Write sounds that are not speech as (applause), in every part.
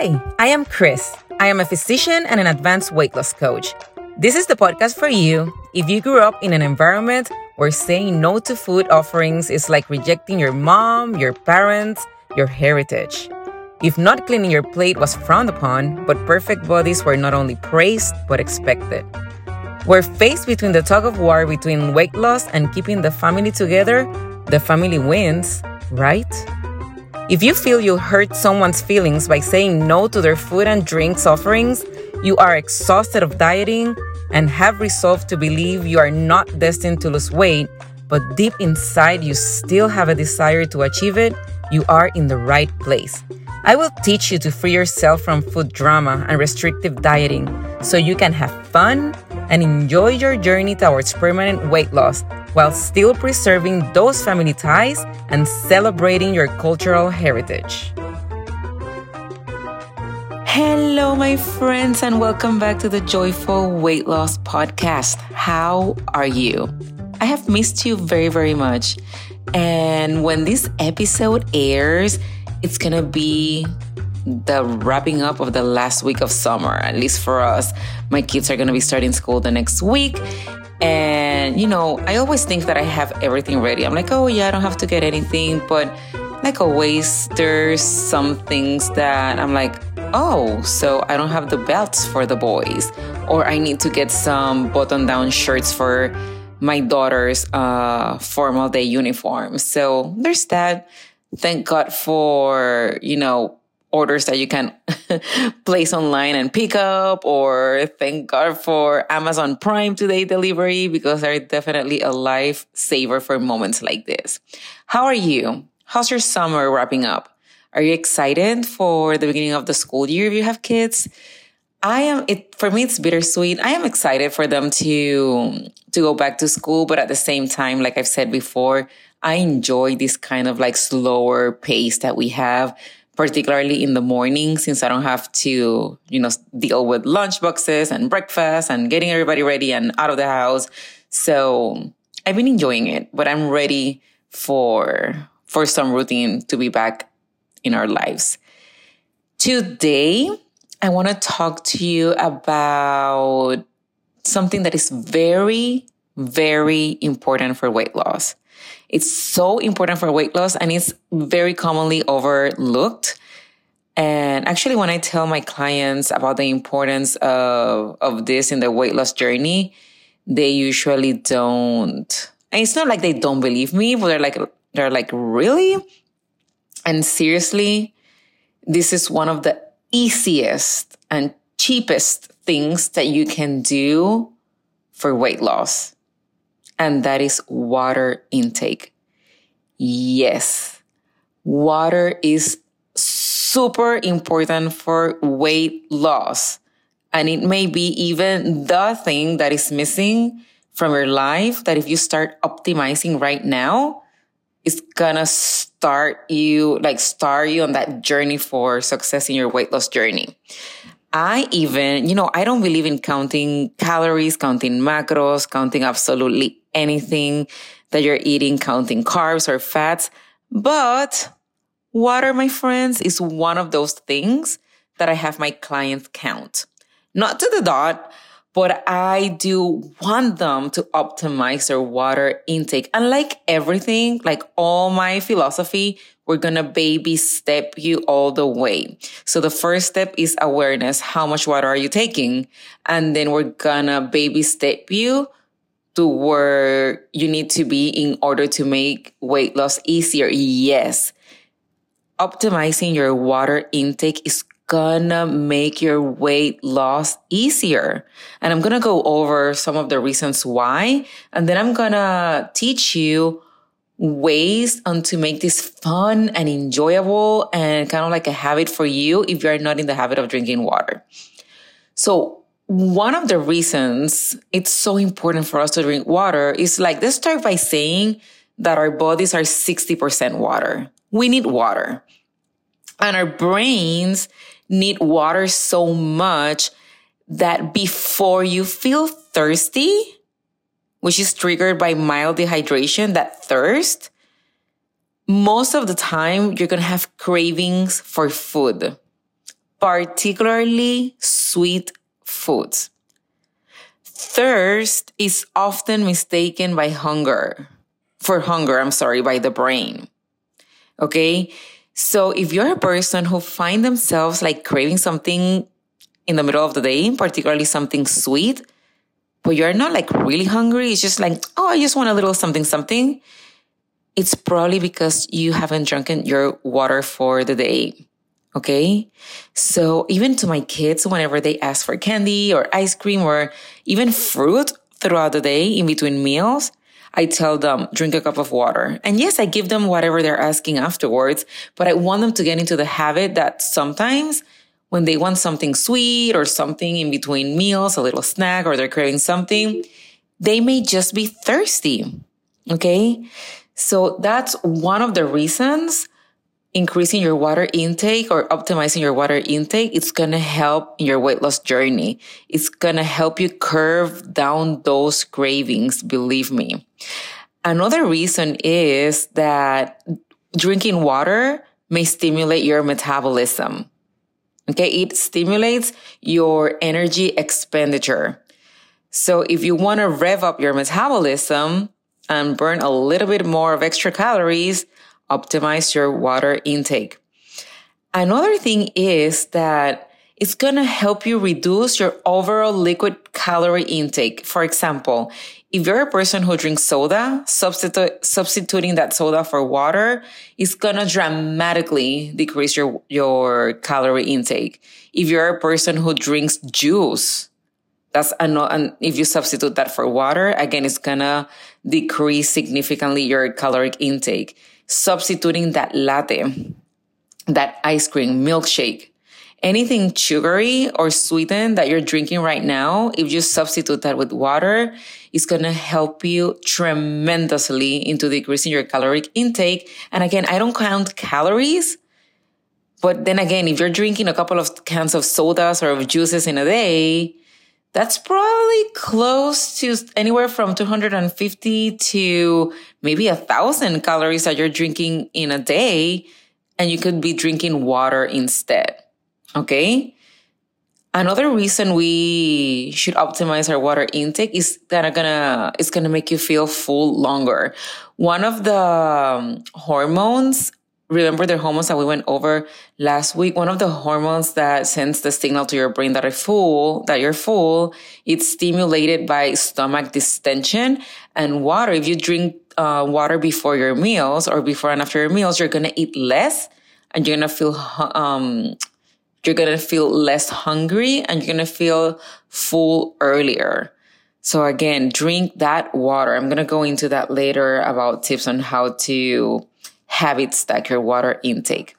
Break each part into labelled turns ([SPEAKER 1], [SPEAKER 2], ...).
[SPEAKER 1] Hi, I am Cris. I am a physician and an advanced weight loss coach. This is the podcast for you if you grew up in an environment where saying no to food offerings is like rejecting your mom, your parents, your heritage. If not cleaning your plate was frowned upon, but perfect bodies were not only praised but expected. We're faced between the tug of war between weight loss and keeping the family together, the family wins, right? If you feel you hurt someone's feelings by saying no to their food and drinks offerings, you are exhausted of dieting and have resolved to believe you are not destined to lose weight, but deep inside you still have a desire to achieve it, you are in the right place. I will teach you to free yourself from food drama and restrictive dieting so you can have fun and enjoy your journey towards permanent weight loss while still preserving those family ties and celebrating your cultural heritage. Hello, my friends, and welcome back to the Joyful Weight Loss Podcast. How are you? I have missed you very, very much. And when this episode airs, it's gonna be the wrapping up of the last week of summer, at least for us. My kids are gonna be starting school the next week. And, you know, I always think that I have everything ready. I'm like, oh, yeah, I don't have to get anything. But like always, there's some things that I'm like, oh, so I don't have the belts for the boys, or I need to get some button down shirts for my daughter's uh, formal day uniform. So there's that. Thank God for, you know, orders that you can (laughs) place online and pick up or thank God for Amazon Prime today delivery because they're definitely a lifesaver for moments like this. How are you? How's your summer wrapping up? Are you excited for the beginning of the school year if you have kids? I am it for me it's bittersweet. I am excited for them to to go back to school, but at the same time, like I've said before, I enjoy this kind of like slower pace that we have particularly in the morning since I don't have to, you know, deal with lunch boxes and breakfast and getting everybody ready and out of the house. So I've been enjoying it, but I'm ready for for some routine to be back in our lives. Today, I want to talk to you about something that is very, very important for weight loss. It's so important for weight loss and it's very commonly overlooked. And actually, when I tell my clients about the importance of, of this in their weight loss journey, they usually don't. And it's not like they don't believe me, but they're like, they're like, really? And seriously, this is one of the easiest and cheapest things that you can do for weight loss and that is water intake. Yes, water is super important for weight loss. And it may be even the thing that is missing from your life that if you start optimizing right now, it's gonna start you, like start you on that journey for success in your weight loss journey. I even, you know, I don't believe in counting calories, counting macros, counting absolutely anything that you're eating, counting carbs or fats. But water, my friends, is one of those things that I have my clients count. Not to the dot, but I do want them to optimize their water intake. And like everything, like all my philosophy, we're going to baby step you all the way. So the first step is awareness. How much water are you taking? And then we're going to baby step you to where you need to be in order to make weight loss easier. Yes. Optimizing your water intake is gonna make your weight loss easier. And I'm gonna go over some of the reasons why. And then I'm gonna teach you ways on to make this fun and enjoyable and kind of like a habit for you if you're not in the habit of drinking water. So one of the reasons it's so important for us to drink water is like, let's start by saying that our bodies are 60% water. We need water. And our brains need water so much that before you feel thirsty, which is triggered by mild dehydration, that thirst, most of the time you're going to have cravings for food. particularly sweet foods. Thirst is often mistaken by hunger, for hunger, I'm sorry, by the brain. Okay. So if you're a person who find themselves like craving something in the middle of the day, particularly something sweet, but you're not like really hungry, it's just like, oh, I just want a little something, something. It's probably because you haven't drunken your water for the day. Okay. So even to my kids, whenever they ask for candy or ice cream or even fruit throughout the day in between meals, I tell them, drink a cup of water. And yes, I give them whatever they're asking afterwards, but I want them to get into the habit that sometimes when they want something sweet or something in between meals, a little snack, or they're craving something, they may just be thirsty. Okay. So that's one of the reasons increasing your water intake or optimizing your water intake, it's going to help in your weight loss journey. It's going to help you curve down those cravings. Believe me. Another reason is that drinking water may stimulate your metabolism. Okay. It stimulates your energy expenditure. So if you want to rev up your metabolism and burn a little bit more of extra calories, optimize your water intake. Another thing is that it's going to help you reduce your overall liquid calorie intake. For example, if you're a person who drinks soda, substitu- substituting that soda for water is going to dramatically decrease your, your calorie intake. If you're a person who drinks juice, that's another, and if you substitute that for water, again, it's going to decrease significantly your caloric intake substituting that latte, that ice cream, milkshake, anything sugary or sweetened that you're drinking right now, if you substitute that with water, it's going to help you tremendously into decreasing your caloric intake. And again, I don't count calories. But then again, if you're drinking a couple of cans of sodas or of juices in a day, that's probably close to anywhere from 250 to maybe a thousand calories that you're drinking in a day. And you could be drinking water instead. Okay. Another reason we should optimize our water intake is that are gonna, it's gonna make you feel full longer. One of the um, hormones remember the hormones that we went over last week? One of the hormones that sends the signal to your brain that are full that you're full it's stimulated by stomach distension and water. If you drink uh, water before your meals or before and after your meals you're gonna eat less and you're gonna feel um you're gonna feel less hungry and you're gonna feel full earlier. So again drink that water. I'm gonna go into that later about tips on how to habits stack your water intake.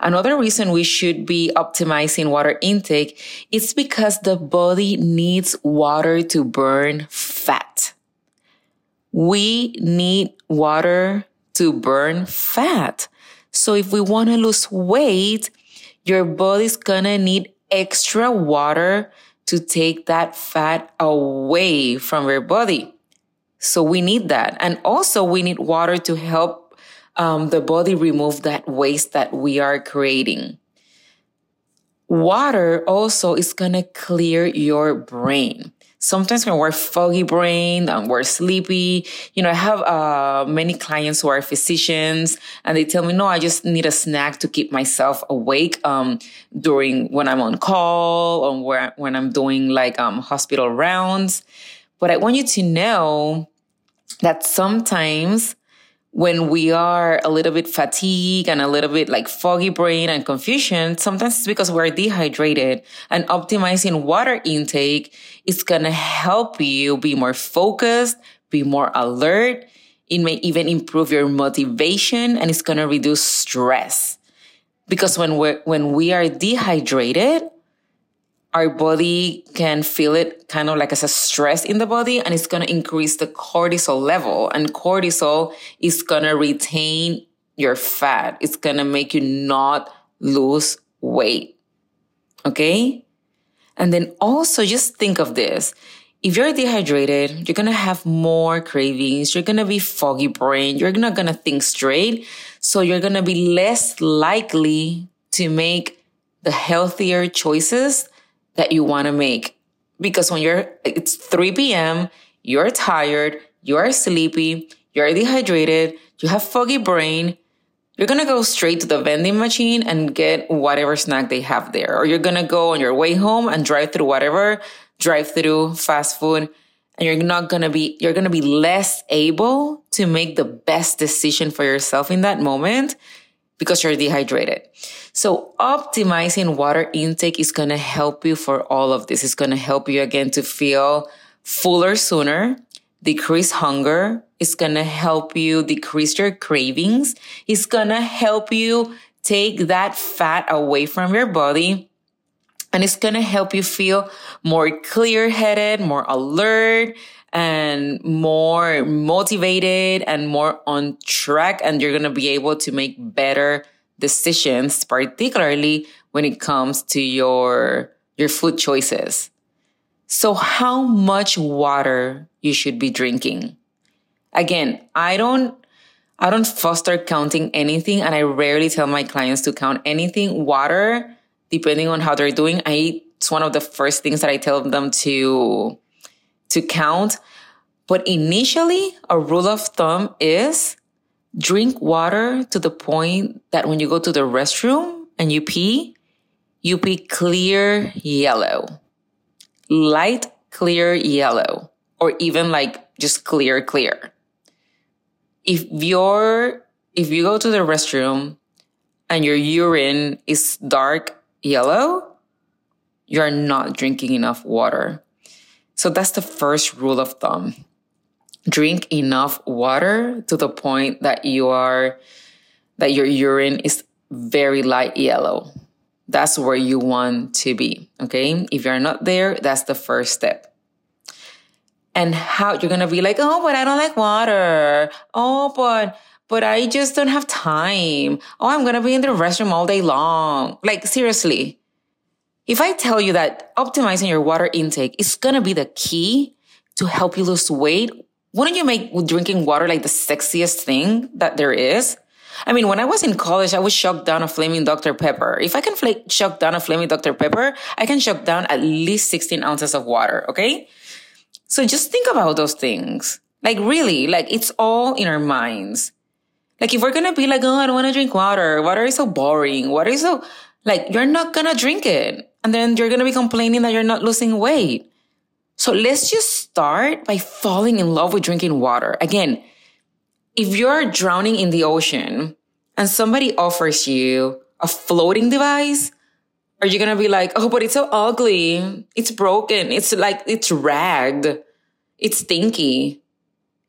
[SPEAKER 1] Another reason we should be optimizing water intake is because the body needs water to burn fat. We need water to burn fat. So if we want to lose weight, your body's gonna need extra water to take that fat away from your body. So we need that. And also we need water to help um, the body remove that waste that we are creating. Water also is going to clear your brain. Sometimes when we're foggy brain and we're sleepy, you know, I have uh, many clients who are physicians and they tell me, no, I just need a snack to keep myself awake um, during when I'm on call or where, when I'm doing like um, hospital rounds. But I want you to know that sometimes when we are a little bit fatigued and a little bit like foggy brain and confusion, sometimes it's because we're dehydrated and optimizing water intake is going to help you be more focused, be more alert. It may even improve your motivation and it's going to reduce stress. Because when we're, when we are dehydrated, our body can feel it kind of like as a stress in the body and it's going to increase the cortisol level and cortisol is going to retain your fat. It's going to make you not lose weight. Okay. And then also just think of this. If you're dehydrated, you're going to have more cravings. You're going to be foggy brain. You're not going to think straight. So you're going to be less likely to make the healthier choices that you want to make. Because when you're, it's 3 p.m., you're tired, you're sleepy, you're dehydrated, you have foggy brain, you're to go straight to the vending machine and get whatever snack they have there. Or you're to go on your way home and drive through whatever drive through fast food. And you're not to be, you're to be less able to make the best decision for yourself in that moment because you're dehydrated. So optimizing water intake is going to help you for all of this. It's going to help you again to feel fuller sooner, decrease hunger. It's going to help you decrease your cravings. It's going to help you take that fat away from your body. And it's going to help you feel more clear headed, more alert, and more motivated and more on track. And you're going to be able to make better decisions, particularly when it comes to your, your food choices. So how much water you should be drinking? Again, I don't, I don't foster counting anything and I rarely tell my clients to count anything. Water, depending on how they're doing, I, it's one of the first things that I tell them to, to count. But initially, a rule of thumb is drink water to the point that when you go to the restroom and you pee, you pee clear yellow light clear yellow or even like just clear clear. If you're if you go to the restroom and your urine is dark yellow, you're not drinking enough water. So that's the first rule of thumb. Drink enough water to the point that you are that your urine is very light yellow. That's where you want to be. Okay. If you're not there, that's the first step. And how you're going to be like, oh, but I don't like water. Oh, but, but I just don't have time. Oh, I'm going to be in the restroom all day long. Like, seriously. If I tell you that optimizing your water intake is going to be the key to help you lose weight, wouldn't you make drinking water like the sexiest thing that there is? I mean, when I was in college, I would shock down a flaming Dr. Pepper. If I can fl- shock down a flaming Dr. Pepper, I can shock down at least 16 ounces of water. Okay. So just think about those things. Like really, like it's all in our minds. Like if we're to be like, oh, I don't want to drink water. Water is so boring. Water is so like, you're not to drink it. And then you're to be complaining that you're not losing weight. So let's just start by falling in love with drinking water. Again, if you're drowning in the ocean and somebody offers you a floating device, are you gonna be like, oh, but it's so ugly. It's broken. It's like, it's ragged. It's stinky.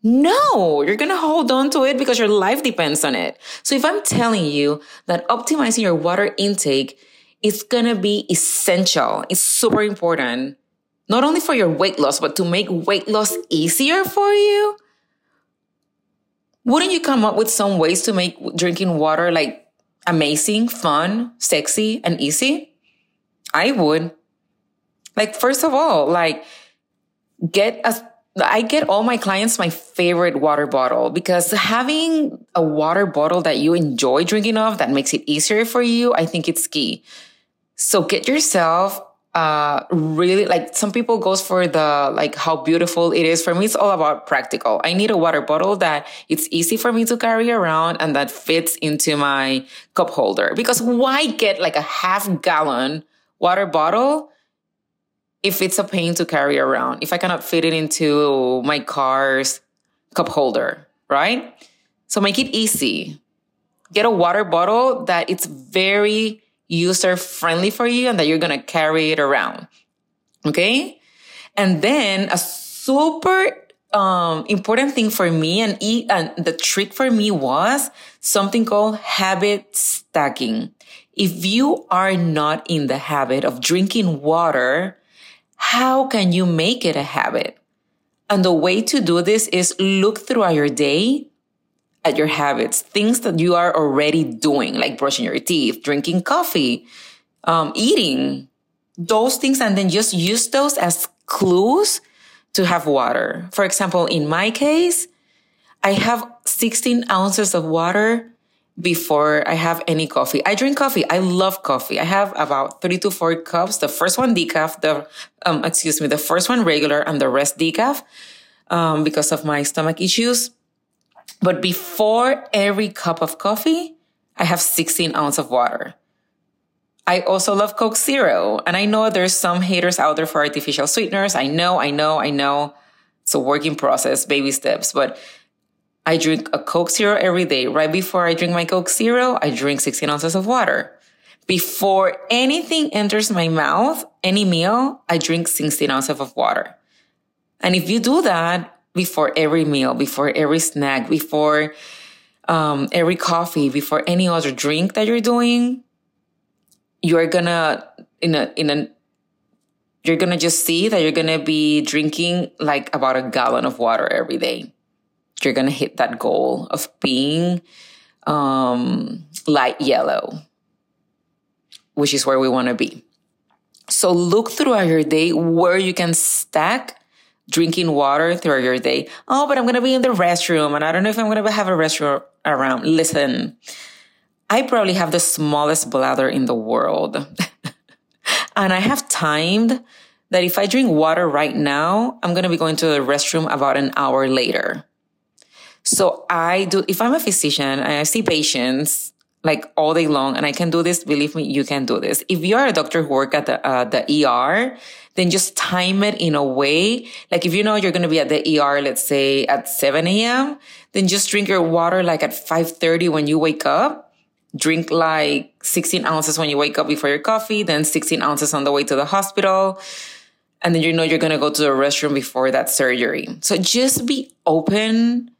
[SPEAKER 1] No, you're gonna hold on to it because your life depends on it. So if I'm telling you that optimizing your water intake is gonna be essential, it's super important, not only for your weight loss, but to make weight loss easier for you, wouldn't you come up with some ways to make drinking water like amazing, fun, sexy, and easy? I would. Like, first of all, like, get a I get all my clients my favorite water bottle because having a water bottle that you enjoy drinking of that makes it easier for you, I think it's key. So get yourself uh, really like some people goes for the like how beautiful it is. For me it's all about practical. I need a water bottle that it's easy for me to carry around and that fits into my cup holder. Because why get like a half gallon water bottle if it's a pain to carry around if i cannot fit it into my car's cup holder right so make it easy get a water bottle that it's very user friendly for you and that you're going to carry it around. Okay. And then a super um, important thing for me and, e- and the trick for me was something called habit stacking. If you are not in the habit of drinking water, how can you make it a habit? And the way to do this is look throughout your day at your habits, things that you are already doing, like brushing your teeth, drinking coffee, um, eating, those things, and then just use those as clues to have water. For example, in my case, I have 16 ounces of water before I have any coffee. I drink coffee. I love coffee. I have about three to four cups. The first one decaf, the, um, excuse me, the first one regular and the rest decaf, um, because of my stomach issues. But before every cup of coffee, I have 16 ounces of water. I also love Coke Zero. And I know there's some haters out there for artificial sweeteners. I know, I know, I know. It's a working process, baby steps, but I drink a Coke Zero every day. Right before I drink my Coke Zero, I drink 16 ounces of water. Before anything enters my mouth, any meal, I drink 16 ounces of water. And if you do that before every meal, before every snack, before um, every coffee, before any other drink that you're doing, you're gonna in a in a you're gonna just see that you're gonna be drinking like about a gallon of water every day. You're gonna hit that goal of being um, light yellow, which is where we want to be. So look throughout your day where you can stack drinking water throughout your day. Oh, but I'm going to be in the restroom and I don't know if I'm going to have a restroom around. Listen, I probably have the smallest bladder in the world. (laughs) and I have timed that if I drink water right now, I'm going to be going to the restroom about an hour later. So I do, if I'm a physician and I see patients like all day long and I can do this, believe me, you can do this. If you're a doctor who work at the, uh, the ER, then just time it in a way. Like if you know you're going to be at the ER, let's say at 7 a.m., then just drink your water like at 5.30 when you wake up drink like 16 ounces when you wake up before your coffee, then 16 ounces on the way to the hospital. And then you know you're going to go to the restroom before that surgery. So just be open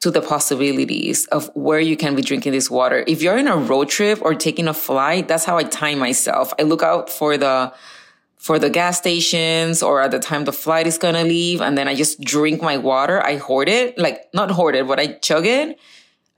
[SPEAKER 1] to the possibilities of where you can be drinking this water. If you're in a road trip or taking a flight, that's how I time myself. I look out for the for the gas stations or at the time the flight is to leave and then I just drink my water. I hoard it, like not hoard it, but I chug it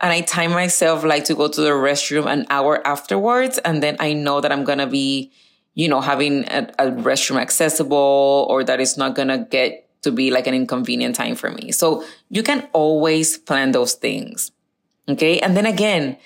[SPEAKER 1] and I time myself like to go to the restroom an hour afterwards. And then I know that I'm to be, you know, having a, a restroom accessible or that it's not to get to be like an inconvenient time for me. So you can always plan those things. Okay. And then again,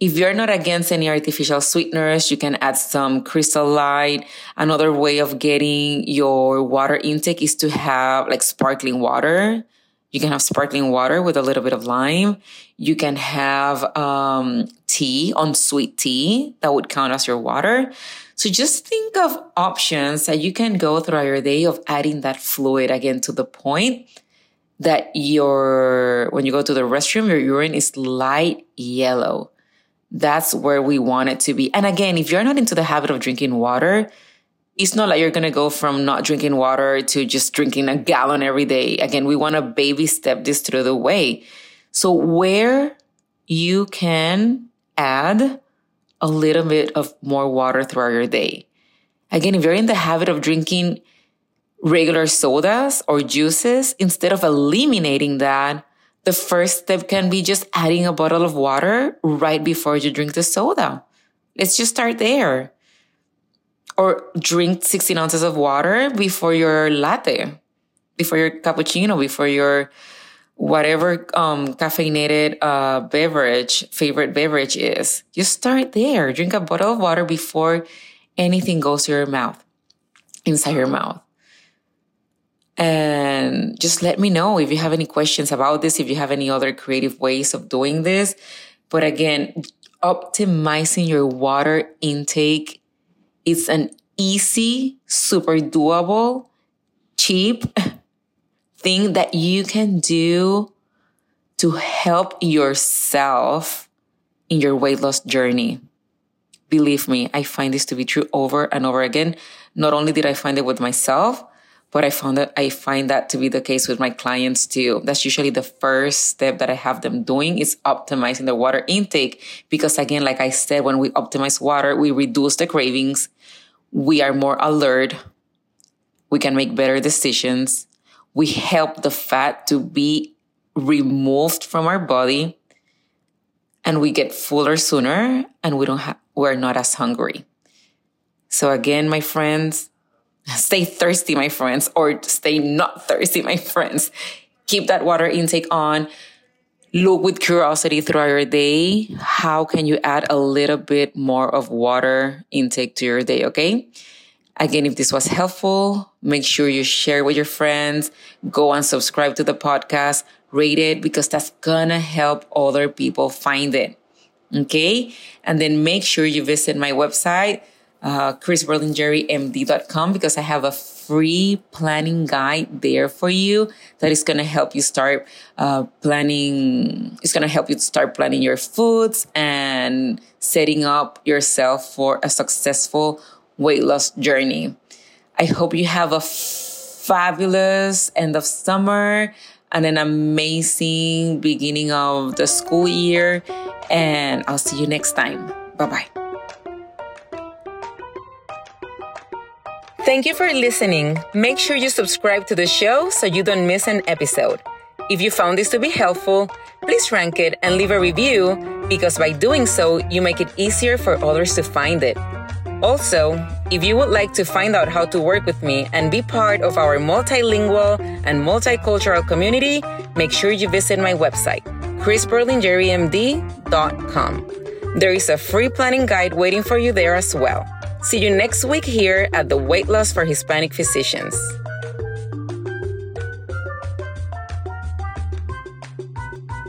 [SPEAKER 1] if you're not against any artificial sweeteners, you can add some crystal light. Another way of getting your water intake is to have like sparkling water. You can have sparkling water with a little bit of lime. You can have um, tea, unsweet tea, that would count as your water. So just think of options that you can go throughout your day of adding that fluid again to the point that your, when you go to the restroom, your urine is light yellow. That's where we want it to be. And again, if you're not into the habit of drinking water, it's not like you're going to go from not drinking water to just drinking a gallon every day. Again, we want to baby step this through the way. So where you can add a little bit of more water throughout your day. Again, if you're in the habit of drinking regular sodas or juices, instead of eliminating that, the first step can be just adding a bottle of water right before you drink the soda. Let's just start there or drink 16 ounces of water before your latte, before your cappuccino, before your whatever um, caffeinated uh, beverage, favorite beverage is. You start there. Drink a bottle of water before anything goes to your mouth, inside your mouth. And just let me know if you have any questions about this, if you have any other creative ways of doing this. But again, optimizing your water intake it's an easy, super doable, cheap (laughs) thing that you can do to help yourself in your weight loss journey. Believe me, I find this to be true over and over again. Not only did I find it with myself, but I found that I find that to be the case with my clients too. That's usually the first step that I have them doing is optimizing their water intake. Because again, like I said, when we optimize water, we reduce the cravings. We are more alert. We can make better decisions. We help the fat to be removed from our body and we get fuller sooner and we don't have, we're not as hungry. So again, my friends, (laughs) Stay thirsty, my friends, or stay not thirsty, my friends. Keep that water intake on. look with curiosity throughout your day. How can you add a little bit more of water intake to your day? Okay. Again, if this was helpful, make sure you share with your friends. Go and subscribe to the podcast, rate it because that's gonna help other people find it. Okay. And then make sure you visit my website, uh, crisberlingeriMD.com because I have a free planning guide there for you that is going to help you start uh, planning. It's going to help you start planning your foods and setting up yourself for a successful weight loss journey. I hope you have a fabulous end of summer and an amazing beginning of the school year. And I'll see you next time. Bye bye. Thank you for listening. Make sure you subscribe to the show so you don't miss an episode. If you found this to be helpful, please rank it and leave a review because by doing so, you make it easier for others to find it. Also, if you would like to find out how to work with me and be part of our multilingual and multicultural community, make sure you visit my website, crisberlingerimd.com. There is a free planning guide waiting for you there as well. See you next week here at the Weight Loss for Hispanic Physicians.